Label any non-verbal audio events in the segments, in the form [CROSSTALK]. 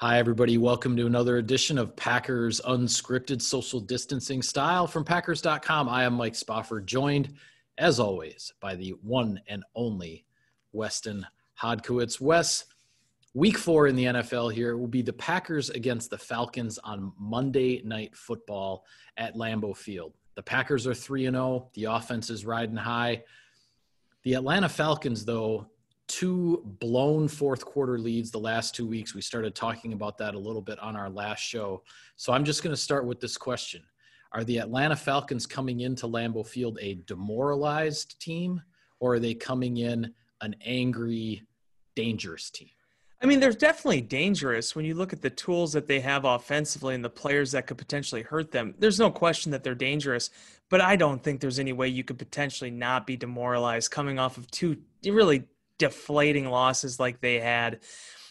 Hi, everybody. Welcome to another edition of Packers Unscripted Social Distancing Style from Packers.com. I am Mike Spofford, joined, as always, by the one and only Weston Hodkiewicz. Wes, week four in the NFL here will be the Packers against the Falcons on Monday Night Football at Lambeau Field. The Packers are 3 0. The offense is riding high. The Atlanta Falcons, though, two blown fourth quarter leads the last two weeks. We started talking about that a little bit on our last show. So I'm just going to start with this question Are the Atlanta Falcons coming into Lambeau Field a demoralized team, or are they coming in an angry, dangerous team? I mean, they're definitely dangerous when you look at the tools that they have offensively and the players that could potentially hurt them. There's no question that they're dangerous, but I don't think there's any way you could potentially not be demoralized coming off of two really deflating losses like they had.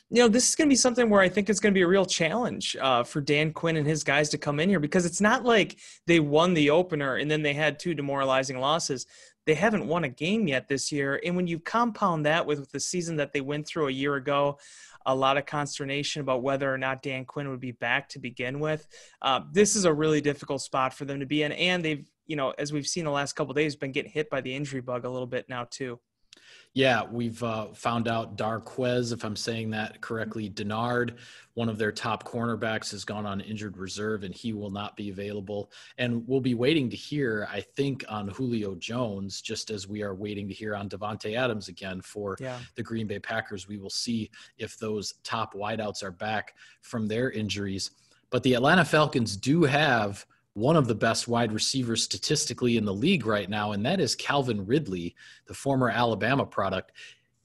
You know, this is going to be something where I think it's going to be a real challenge uh, for Dan Quinn and his guys to come in here because it's not like they won the opener and then they had two demoralizing losses. They haven't won a game yet this year. And when you compound that with the season that they went through a year ago, a lot of consternation about whether or not Dan Quinn would be back to begin with. Uh, this is a really difficult spot for them to be in. And they've, you know, as we've seen the last couple days, been getting hit by the injury bug a little bit now, too. Yeah, we've uh, found out Darqueze, if I'm saying that correctly, Dennard, one of their top cornerbacks, has gone on injured reserve and he will not be available. And we'll be waiting to hear, I think, on Julio Jones, just as we are waiting to hear on Davante Adams again for yeah. the Green Bay Packers. We will see if those top wideouts are back from their injuries. But the Atlanta Falcons do have one of the best wide receivers statistically in the league right now, and that is Calvin Ridley, the former Alabama product.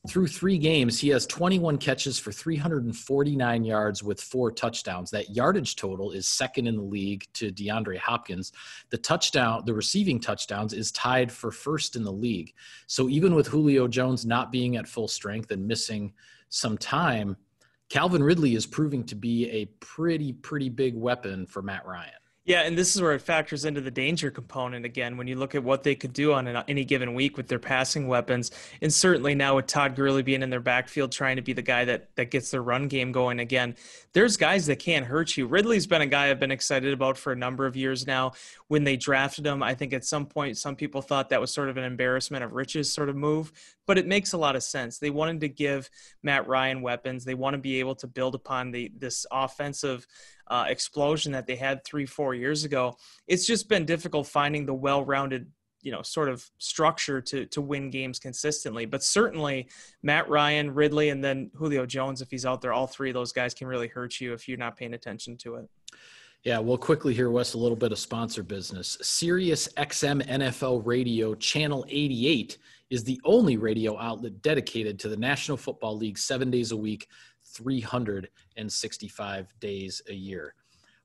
Through three games, he has 21 catches for 349 yards with four touchdowns. That yardage total is second in the league to DeAndre Hopkins. The touchdown, the receiving touchdowns, is tied for first in the league. So even with Julio Jones not being at full strength and missing some time, Calvin Ridley is proving to be a pretty, pretty big weapon for Matt Ryan. Yeah, and this is where it factors into the danger component again when you look at what they could do on an, any given week with their passing weapons. And certainly now with Todd Gurley being in their backfield trying to be the guy that that gets their run game going again, there's guys that can't hurt you. Ridley's been a guy I've been excited about for a number of years now. When they drafted him, I think at some point some people thought that was sort of an embarrassment of riches sort of move, but it makes a lot of sense. They wanted to give Matt Ryan weapons. They want to be able to build upon the this offensive uh, explosion that they had three, four years ago. It's just been difficult finding the well-rounded you know sort of structure to to win games consistently but certainly matt ryan ridley and then julio jones if he's out there all three of those guys can really hurt you if you're not paying attention to it yeah, well, quickly here, Wes, a little bit of sponsor business. Sirius XM NFL Radio Channel 88 is the only radio outlet dedicated to the National Football League seven days a week, 365 days a year.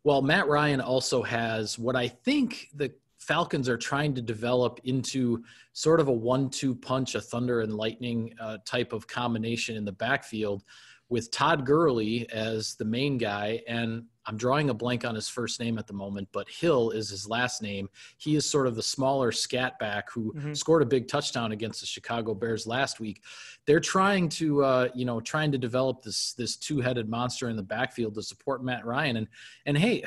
Well, Matt Ryan also has what I think the Falcons are trying to develop into sort of a one two punch, a thunder and lightning uh, type of combination in the backfield with Todd Gurley as the main guy and I'm drawing a blank on his first name at the moment, but Hill is his last name. He is sort of the smaller scat back who mm-hmm. scored a big touchdown against the Chicago Bears last week. They're trying to, uh, you know, trying to develop this this two headed monster in the backfield to support Matt Ryan. And and hey,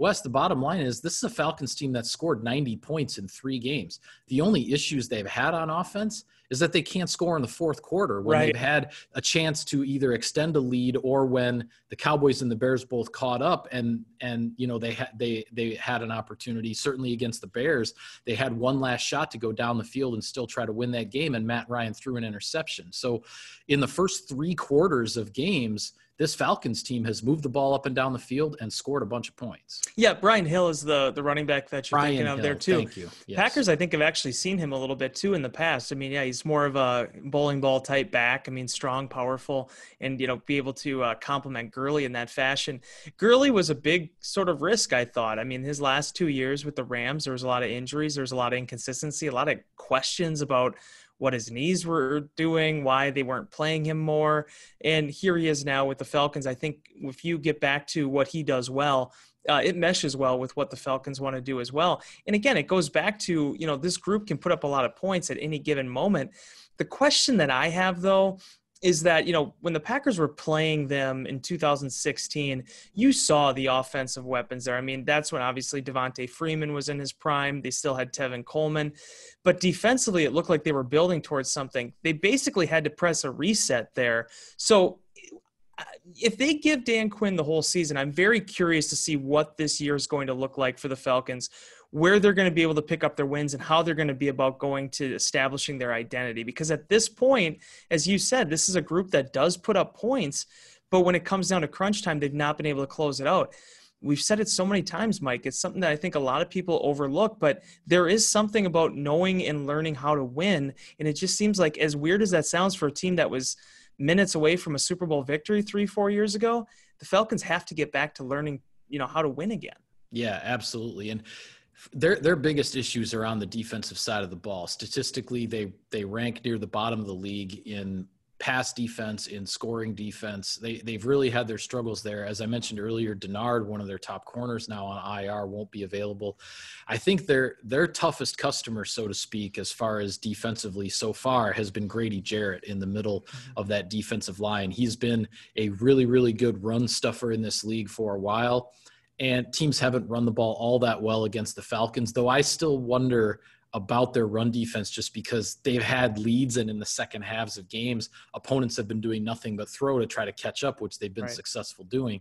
Wes, the bottom line is this is a Falcons team that scored 90 points in three games. The only issues they've had on offense is that they can't score in the fourth quarter when right. they've had a chance to either extend a lead or when the Cowboys and the Bears both caught up and and you know they had they they had an opportunity certainly against the Bears they had one last shot to go down the field and still try to win that game and Matt Ryan threw an interception. So in the first 3 quarters of games this Falcons team has moved the ball up and down the field and scored a bunch of points. Yeah, Brian Hill is the the running back that you're Brian thinking of Hill, there too. Thank you. Yes. Packers, I think, have actually seen him a little bit too in the past. I mean, yeah, he's more of a bowling ball type back. I mean, strong, powerful, and you know, be able to uh, complement Gurley in that fashion. Gurley was a big sort of risk, I thought. I mean, his last two years with the Rams, there was a lot of injuries, there was a lot of inconsistency, a lot of questions about what his knees were doing, why they weren't playing him more. And here he is now with the Falcons. I think if you get back to what he does well, uh, it meshes well with what the Falcons want to do as well. And again, it goes back to, you know, this group can put up a lot of points at any given moment. The question that I have, though, is that you know when the Packers were playing them in 2016, you saw the offensive weapons there. I mean, that's when obviously Devonta Freeman was in his prime. They still had Tevin Coleman, but defensively, it looked like they were building towards something. They basically had to press a reset there. So if they give Dan Quinn the whole season, I'm very curious to see what this year is going to look like for the Falcons, where they're going to be able to pick up their wins, and how they're going to be about going to establishing their identity. Because at this point, as you said, this is a group that does put up points, but when it comes down to crunch time, they've not been able to close it out. We've said it so many times, Mike. It's something that I think a lot of people overlook, but there is something about knowing and learning how to win. And it just seems like, as weird as that sounds for a team that was minutes away from a Super Bowl victory three, four years ago, the Falcons have to get back to learning, you know, how to win again. Yeah, absolutely. And their their biggest issues are on the defensive side of the ball. Statistically, they they rank near the bottom of the league in pass defense, in scoring defense. They they've really had their struggles there. As I mentioned earlier, Dennard, one of their top corners now on IR, won't be available. I think their their toughest customer, so to speak, as far as defensively so far, has been Grady Jarrett in the middle mm-hmm. of that defensive line. He's been a really really good run stuffer in this league for a while. And teams haven't run the ball all that well against the Falcons, though I still wonder about their run defense just because they've had leads and in the second halves of games opponents have been doing nothing but throw to try to catch up which they've been right. successful doing.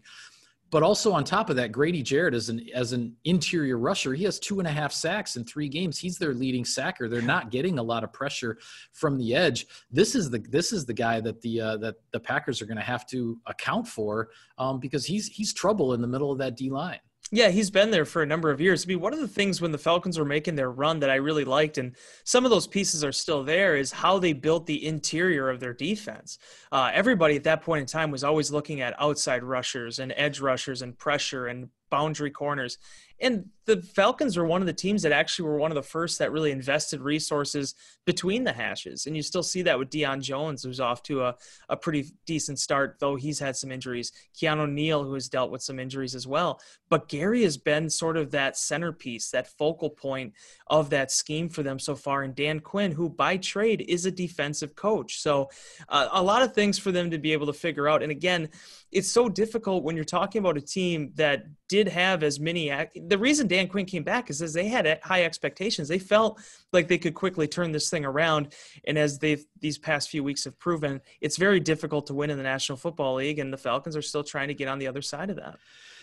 But also on top of that grady jarrett as an as an interior rusher he has two and a half sacks in three games. He's their leading sacker. They're not getting a lot of pressure from the edge. This is the this is the guy that the uh, that the packers are going to have to account for um, because he's he's trouble in the middle of that d line yeah, he's been there for a number of years. I mean, one of the things when the Falcons were making their run that I really liked, and some of those pieces are still there, is how they built the interior of their defense. Uh, everybody at that point in time was always looking at outside rushers and edge rushers and pressure and boundary corners. And the Falcons were one of the teams that actually were one of the first that really invested resources between the hashes. And you still see that with Deion Jones, who's off to a, a pretty decent start, though he's had some injuries. Keanu Neal, who has dealt with some injuries as well. But Gary has been sort of that centerpiece, that focal point of that scheme for them so far. And Dan Quinn, who by trade is a defensive coach. So uh, a lot of things for them to be able to figure out. And again, it's so difficult when you're talking about a team that did have as many. The reason Dan Quinn came back is as they had high expectations. They felt like they could quickly turn this thing around. And as they've these past few weeks have proven, it's very difficult to win in the National Football League, and the Falcons are still trying to get on the other side of that.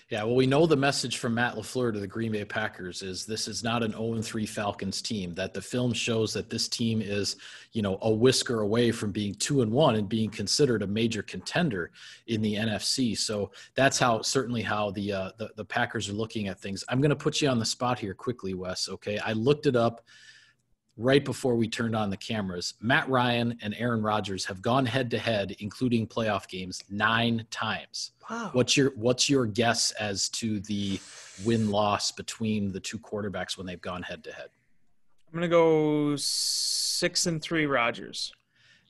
Yeah, well, we know the message from Matt LaFleur to the Green Bay Packers is this is not an 0 3 Falcons team. That the film shows that this team is, you know, a whisker away from being 2 and 1 and being considered a major contender in the NFC. So that's how certainly how the uh, the, the Packers are looking at things. I'm going to put you on the spot here quickly, Wes. Okay, I looked it up right before we turned on the cameras. Matt Ryan and Aaron Rodgers have gone head to head, including playoff games, nine times. Wow. What's your What's your guess as to the win loss between the two quarterbacks when they've gone head to head? I'm gonna go six and three Rodgers.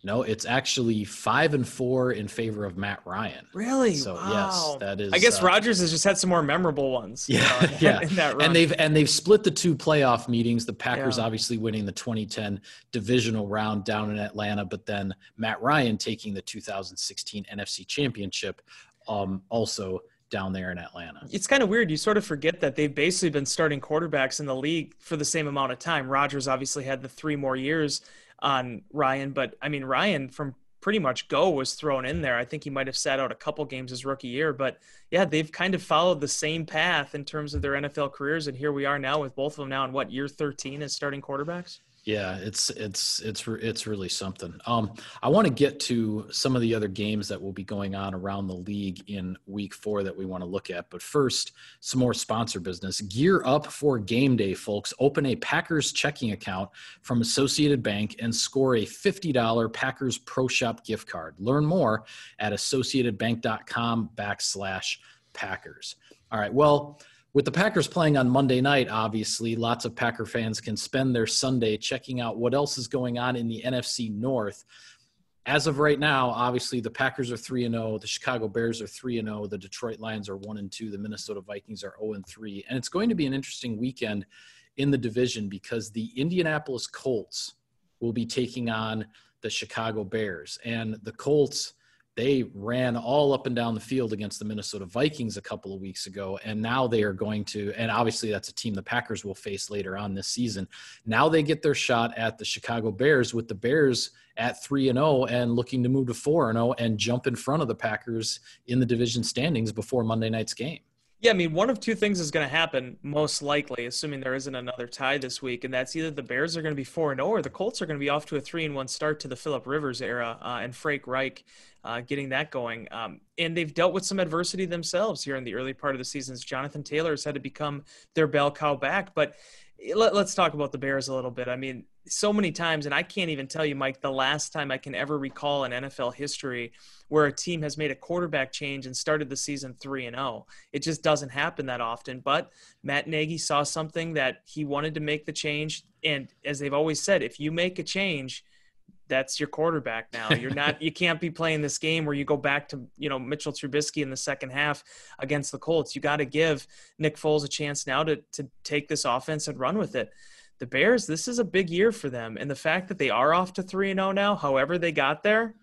No, it's actually five and four in favor of Matt Ryan. Really? So wow. yes, that is. I guess uh, Rodgers has just had some more memorable ones. Yeah, you know, [LAUGHS] yeah. In that run. And they've and they've split the two playoff meetings. The Packers yeah. obviously winning the 2010 divisional round down in Atlanta, but then Matt Ryan taking the 2016 NFC Championship, um, also down there in Atlanta. It's kind of weird. You sort of forget that they've basically been starting quarterbacks in the league for the same amount of time. Rodgers obviously had the three more years on Ryan, but I mean Ryan from pretty much go was thrown in there. I think he might have sat out a couple games his rookie year, but yeah, they've kind of followed the same path in terms of their NFL careers, and here we are now with both of them now in what year 13 as starting quarterbacks. Yeah, it's it's it's it's really something. Um, I want to get to some of the other games that will be going on around the league in Week Four that we want to look at. But first, some more sponsor business. Gear up for game day, folks. Open a Packers checking account from Associated Bank and score a fifty dollar Packers Pro Shop gift card. Learn more at AssociatedBank.com backslash Packers. All right. Well with the Packers playing on Monday night, obviously, lots of Packer fans can spend their Sunday checking out what else is going on in the NFC North. As of right now, obviously, the Packers are 3 0, the Chicago Bears are 3 0, the Detroit Lions are 1 2, the Minnesota Vikings are 0 3. And it's going to be an interesting weekend in the division because the Indianapolis Colts will be taking on the Chicago Bears. And the Colts, they ran all up and down the field against the Minnesota Vikings a couple of weeks ago. And now they are going to, and obviously that's a team the Packers will face later on this season. Now they get their shot at the Chicago Bears with the Bears at 3 and 0 and looking to move to 4 and 0 and jump in front of the Packers in the division standings before Monday night's game. Yeah, I mean, one of two things is going to happen, most likely, assuming there isn't another tie this week, and that's either the Bears are going to be four and zero, or the Colts are going to be off to a three and one start to the Philip Rivers era, uh, and Frank Reich uh, getting that going. Um, and they've dealt with some adversity themselves here in the early part of the seasons. Jonathan Taylor has had to become their bell cow back, but let, us talk about the Bears a little bit. I mean, so many times, and I can't even tell you, Mike, the last time I can ever recall in NFL history where a team has made a quarterback change and started the season 3 and 0. It just doesn't happen that often, but Matt Nagy saw something that he wanted to make the change and as they've always said, if you make a change, that's your quarterback now. You're not [LAUGHS] you can't be playing this game where you go back to, you know, Mitchell Trubisky in the second half against the Colts. You got to give Nick Foles a chance now to to take this offense and run with it. The Bears, this is a big year for them and the fact that they are off to 3 and 0 now, however they got there,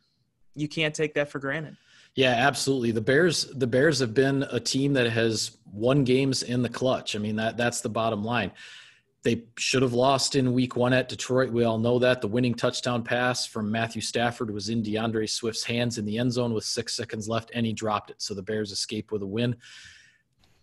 you can't take that for granted. Yeah, absolutely. The Bears the Bears have been a team that has won games in the clutch. I mean that that's the bottom line. They should have lost in week one at Detroit. We all know that. The winning touchdown pass from Matthew Stafford was in D'Andre Swift's hands in the end zone with six seconds left, and he dropped it. So the Bears escape with a win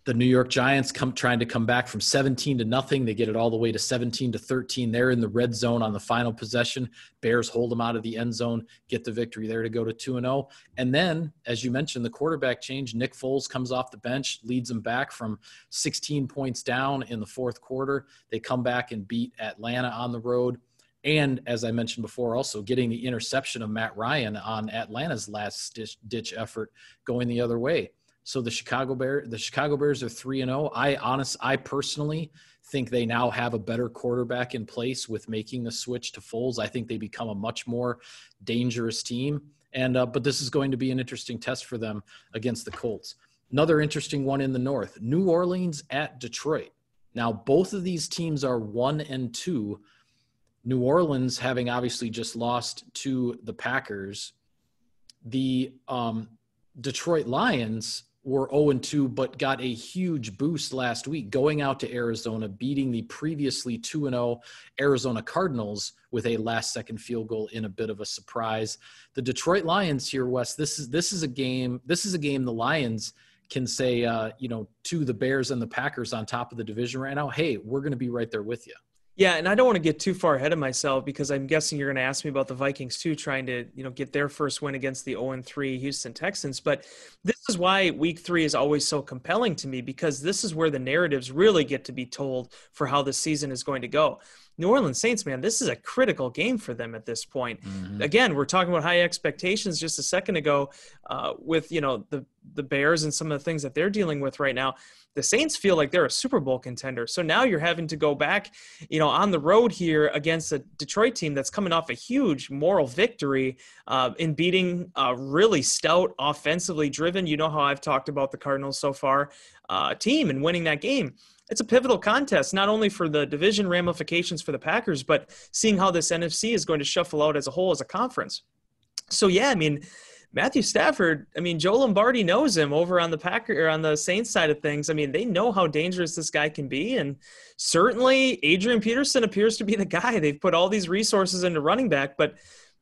the New York Giants come trying to come back from 17 to nothing. They get it all the way to 17 to 13. They're in the red zone on the final possession. Bears hold them out of the end zone, get the victory there to go to 2 and 0. And then, as you mentioned, the quarterback change, Nick Foles comes off the bench, leads them back from 16 points down in the fourth quarter. They come back and beat Atlanta on the road. And as I mentioned before, also getting the interception of Matt Ryan on Atlanta's last ditch, ditch effort going the other way. So the Chicago Bear, the Chicago Bears are three and zero. Oh. I honest, I personally think they now have a better quarterback in place with making the switch to Foles. I think they become a much more dangerous team. And uh, but this is going to be an interesting test for them against the Colts. Another interesting one in the North: New Orleans at Detroit. Now both of these teams are one and two. New Orleans having obviously just lost to the Packers. The um, Detroit Lions were 0 2, but got a huge boost last week going out to Arizona, beating the previously 2 0 Arizona Cardinals with a last second field goal in a bit of a surprise. The Detroit Lions here, Wes, this is this is a game, this is a game the Lions can say, uh, you know, to the Bears and the Packers on top of the division right now, hey, we're going to be right there with you. Yeah, and I don't want to get too far ahead of myself because I'm guessing you're going to ask me about the Vikings too, trying to you know get their first win against the 0-3 Houston Texans. But this is why Week Three is always so compelling to me because this is where the narratives really get to be told for how the season is going to go. New Orleans Saints, man, this is a critical game for them at this point. Mm-hmm. Again, we're talking about high expectations just a second ago uh, with you know the the Bears and some of the things that they're dealing with right now the Saints feel like they're a Super Bowl contender. So now you're having to go back, you know, on the road here against a Detroit team that's coming off a huge moral victory uh, in beating a really stout, offensively driven. You know how I've talked about the Cardinals so far, uh, team and winning that game. It's a pivotal contest, not only for the division ramifications for the Packers, but seeing how this NFC is going to shuffle out as a whole as a conference. So yeah, I mean Matthew Stafford, I mean, Joe Lombardi knows him over on the Packer or on the Saints side of things. I mean, they know how dangerous this guy can be. And certainly Adrian Peterson appears to be the guy. They've put all these resources into running back, but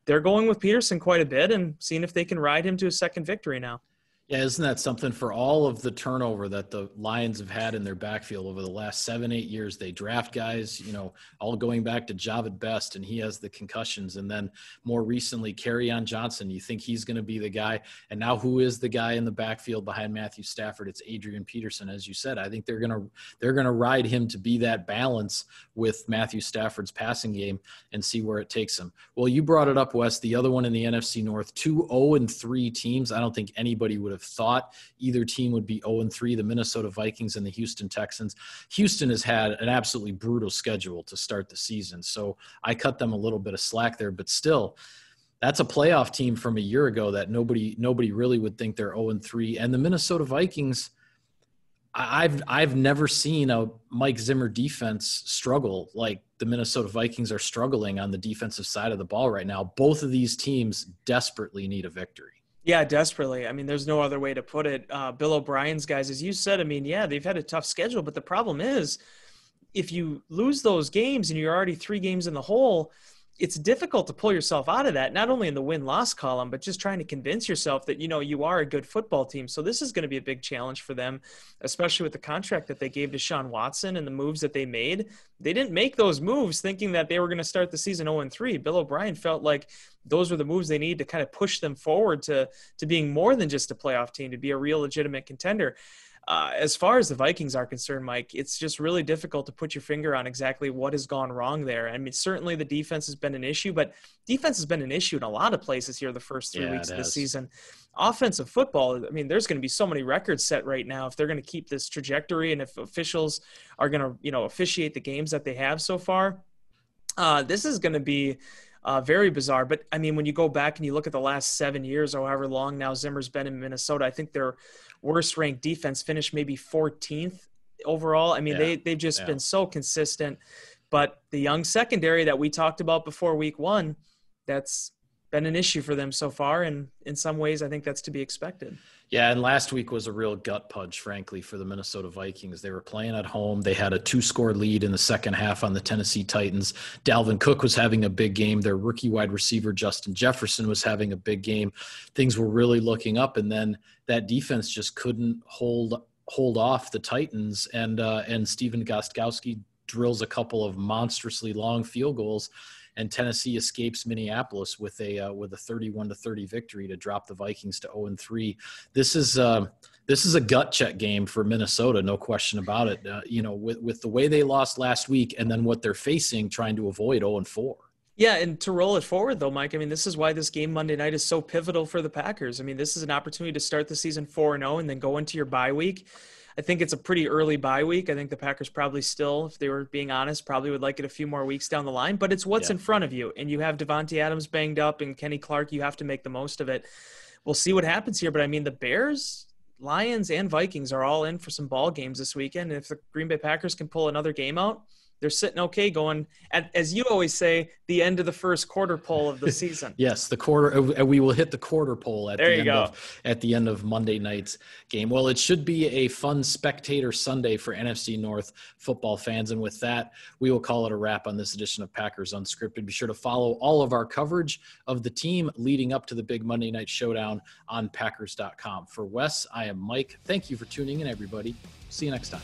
they're going with Peterson quite a bit and seeing if they can ride him to a second victory now. Yeah, isn't that something for all of the turnover that the Lions have had in their backfield over the last seven, eight years? They draft guys, you know, all going back to Jahvid Best, and he has the concussions. And then more recently, on Johnson. You think he's going to be the guy. And now who is the guy in the backfield behind Matthew Stafford? It's Adrian Peterson, as you said. I think they're going to they're going to ride him to be that balance with Matthew Stafford's passing game and see where it takes him. Well, you brought it up, Wes. The other one in the NFC North, two 0 and 3 teams. I don't think anybody would have have thought either team would be 0 3, the Minnesota Vikings and the Houston Texans. Houston has had an absolutely brutal schedule to start the season. So I cut them a little bit of slack there, but still, that's a playoff team from a year ago that nobody nobody really would think they're 0 and 3. And the Minnesota Vikings, I've I've never seen a Mike Zimmer defense struggle like the Minnesota Vikings are struggling on the defensive side of the ball right now. Both of these teams desperately need a victory. Yeah, desperately. I mean, there's no other way to put it. Uh, Bill O'Brien's guys, as you said, I mean, yeah, they've had a tough schedule, but the problem is, if you lose those games and you're already three games in the hole, it's difficult to pull yourself out of that not only in the win loss column but just trying to convince yourself that you know you are a good football team. So this is going to be a big challenge for them especially with the contract that they gave to Deshaun Watson and the moves that they made. They didn't make those moves thinking that they were going to start the season 0 3 Bill O'Brien felt like those were the moves they need to kind of push them forward to to being more than just a playoff team to be a real legitimate contender uh, as far as the Vikings are concerned, Mike, it's just really difficult to put your finger on exactly what has gone wrong there. I mean, certainly the defense has been an issue, but defense has been an issue in a lot of places here the first three yeah, weeks of the season. Offensive football, I mean, there's going to be so many records set right now if they're going to keep this trajectory and if officials are going to, you know, officiate the games that they have so far. Uh, this is going to be uh, very bizarre. But I mean, when you go back and you look at the last seven years or however long now Zimmer's been in Minnesota, I think they're worst ranked defense finished maybe 14th overall. I mean, yeah. they they've just yeah. been so consistent. But the young secondary that we talked about before week one, that's been an issue for them so far, and in some ways, I think that's to be expected. Yeah, and last week was a real gut punch, frankly, for the Minnesota Vikings. They were playing at home. They had a two score lead in the second half on the Tennessee Titans. Dalvin Cook was having a big game. Their rookie wide receiver, Justin Jefferson, was having a big game. Things were really looking up, and then that defense just couldn't hold hold off the Titans. And uh, and Stephen Gostkowski drills a couple of monstrously long field goals and Tennessee escapes Minneapolis with a uh, with a 31 to 30 victory to drop the Vikings to 0 and 3. This is uh, this is a gut check game for Minnesota, no question about it. Uh, you know, with with the way they lost last week and then what they're facing, trying to avoid 0 and 4. Yeah, and to roll it forward though, Mike, I mean, this is why this game Monday night is so pivotal for the Packers. I mean, this is an opportunity to start the season 4 and 0 and then go into your bye week I think it's a pretty early bye week. I think the Packers probably still, if they were being honest, probably would like it a few more weeks down the line. But it's what's yeah. in front of you, and you have Davante Adams banged up and Kenny Clark. You have to make the most of it. We'll see what happens here. But I mean, the Bears, Lions, and Vikings are all in for some ball games this weekend. If the Green Bay Packers can pull another game out, they're sitting okay going at, as you always say the end of the first quarter pole of the [LAUGHS] season. Yes the quarter uh, we will hit the quarter pole at there the end go. of at the end of monday night's game. Well it should be a fun spectator sunday for nfc north football fans. And with that we will call it a wrap on this edition of packers unscripted. Be sure to follow all of our coverage of the team leading up to the big monday night showdown on packers.com for wes i am mike. Thank you for tuning in everybody. See you next time